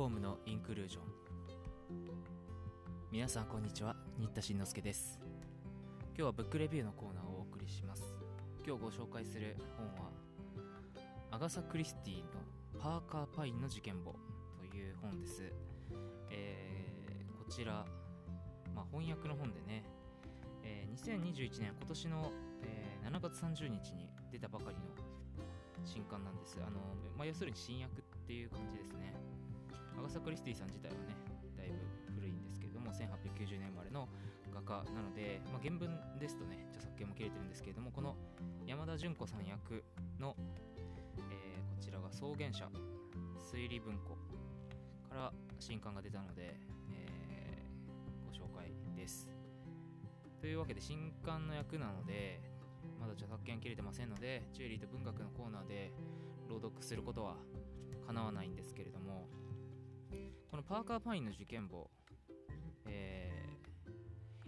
ホームのインクルージョン。皆さんこんにちは。新田慎之介です。今日はブックレビューのコーナーをお送りします。今日ご紹介する本はアガサ・クリスティのパーカー・パインの事件簿という本です、えー、こちら、まあ、翻訳の本でね、えー、2021年今年の、えー、7月30日に出たばかりの新刊なんです。あの、まあ、要するに新訳っていう感じですね。アガサ・クリスティさん自体はねだいぶ古いんですけれども1890年生まれの画家なので、まあ、原文ですとね著作権も切れてるんですけれどもこの山田純子さん役の、えー、こちらが草原社推理文庫から新刊が出たので、えー、ご紹介です。というわけで新刊の役なのでまだ著作権切れてませんのでジュエリーと文学のコーナーで朗読することはかなわないんですけれどものパーカー・パインの受験簿、え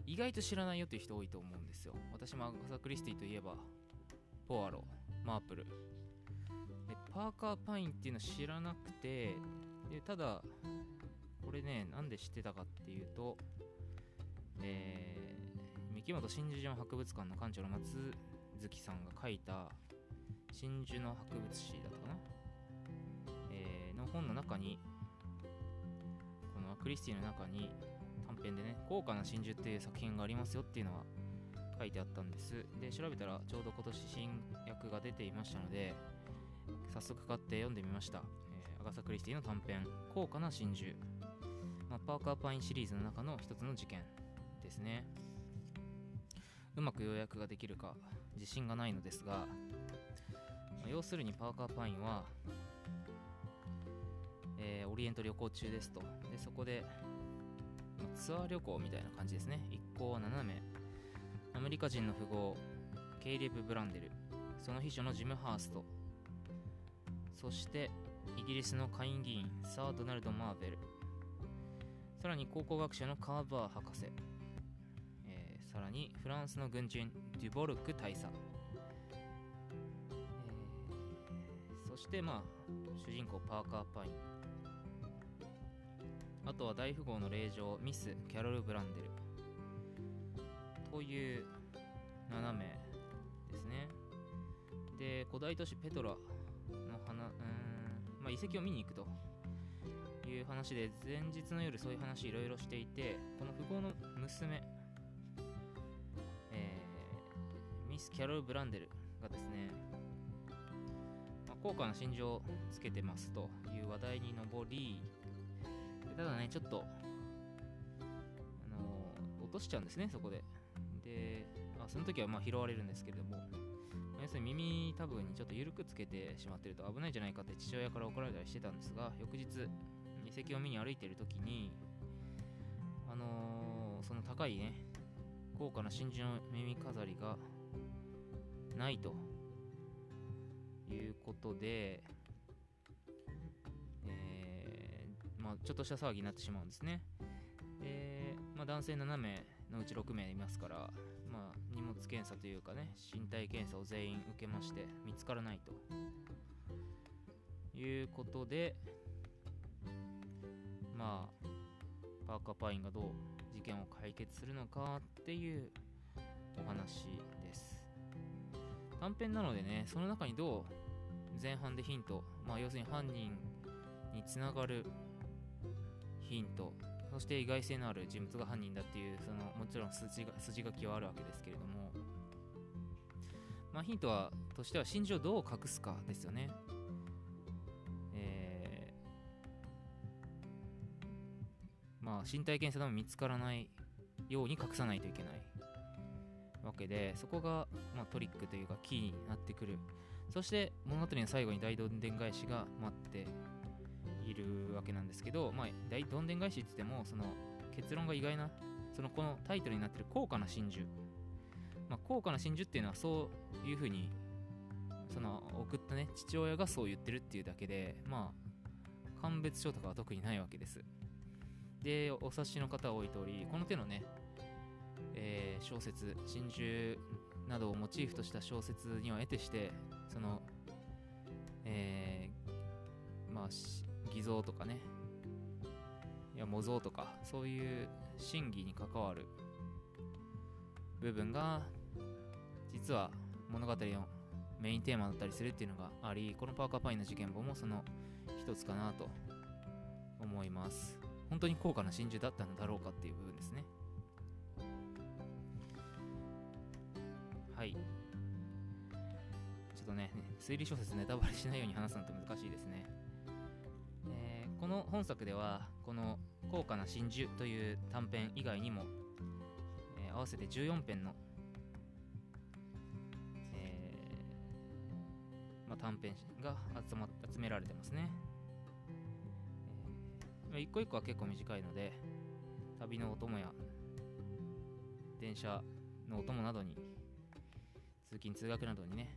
ー、意外と知らないよっていう人多いと思うんですよ。私もアガサ・クリスティといえばポアロマープル。でパーカー・パインっていうの知らなくてでただこれねなんで知ってたかっていうとえー、三木本真珠島博物館の館長の松月さんが書いた真珠の博物誌だったかな、えー、の本の中にこのクリスティの中に短編でね「高価な真珠」っていう作品がありますよっていうのは書いてあったんです。で調べたらちょうど今年新訳が出ていましたので早速買って読んでみました、えー、アガサ・クリスティの短編「高価な真珠」まあ、パーカーパインシリーズの中の一つの事件ですね。うまく要約ができるか自信がないのですが、まあ、要するにパーカーパインは、えー、オリエント旅行中ですと。でそこで、ま、ツアー旅行みたいな感じですね。一行は7名。アメリカ人の富豪ケイレブ・ブランデル。その秘書のジム・ハースト。そしてイギリスの下院議員サー・ドナルド・マーベル。さらに考古学者のカーバー博士。えさらにフランスの軍人デュボルク大佐、えー、そしてまあ主人公パーカー・パイン。あとは大富豪の令嬢ミス・キャロル・ブランデル。という7名ですね。で古代都市ペトラの花うん、まあ、遺跡を見に行くと。いう話で前日の夜そういう話いろいろしていてこの富豪の娘えミス・キャロル・ブランデルがですね、ま、高価な真珠をつけてますという話題に上りただねちょっと、あの、落としちゃうんですねそこで。であその時はまあ拾われるんですけれども、要するに耳タブにちょっと緩くつけてしまってると危ないじゃないかって父親から怒られたりしてたんですが翌日遺跡を見に歩いてる時にあのー、その高いね高価な真珠の耳飾りがないということで、ちょっとした騒ぎになってしまうんですね。で、まあ、男性7名のうち6名いますから、まあ、荷物検査というかね身体検査を全員受けまして見つからないということでまあパーカーパインがどう事件を解決するのかっていうお話です短編なのでねその中にどう前半でヒント、まあ、要するに犯人につながるヒント。そして意外性のある人物が犯人だっていうそのもちろん筋が筋書きはあるわけですけれども。まあヒントはとしては真珠をどう隠すかですよね。えー、まあ身体検査でも見つからないように隠さないといけないわけでそこが、まあ、トリックというかキーになってくる。そして物語の最後に大どんでん返しが待っているわけなんですけど、まあ、大どんでん返しって言ってもその結論が意外なそのこのタイトルになってる高価な真珠、まあ、高価な真珠っていうのはそういうふうにその送ったね父親がそう言ってるっていうだけでまあ鑑別書とかは特にないわけです。でお察しの方は多い通りこの手のねえー、小説真珠などをモチーフとした小説には得てしてその、えー、まあ偽造とかね。いや模造とかそういう真偽に関わる部分が実は物語のメインテーマだったりするっていうのがありこのパーカーパインの事件簿もその一つかなと思います。本当に高価な真珠だったのだろうかっていう部分ですね。はい。ちょっとね推理小説ネタバレしないように話すのって難しいですね、の本作ではこの「高価な真珠」という短編以外にも、えー合わせて14編の、えーまあ、短編が集ま集められてますね、えー一個一個は結構短いので旅のお供や電車のお供などに通勤通学などにね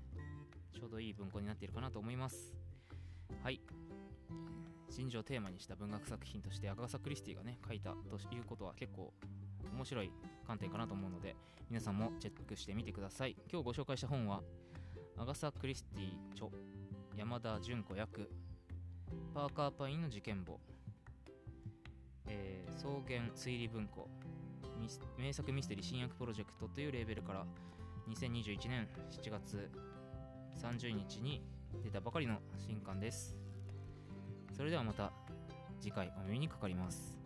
ちょうどいい文庫になっているかなと思います。はい。真珠をテーマにした文学作品としてアガサ・クリスティがね書いたということは結構面白い観点かなと思うので皆さんもチェックしてみてください。今日ご紹介した本はアガサ・クリスティ著山田純子役パーカーパインの事件簿、えー草原推理文庫名作ミステリー新訳プロジェクトというレーベルから2021年7月30日に出たばかりの新刊です。それではまた次回お目にかかります。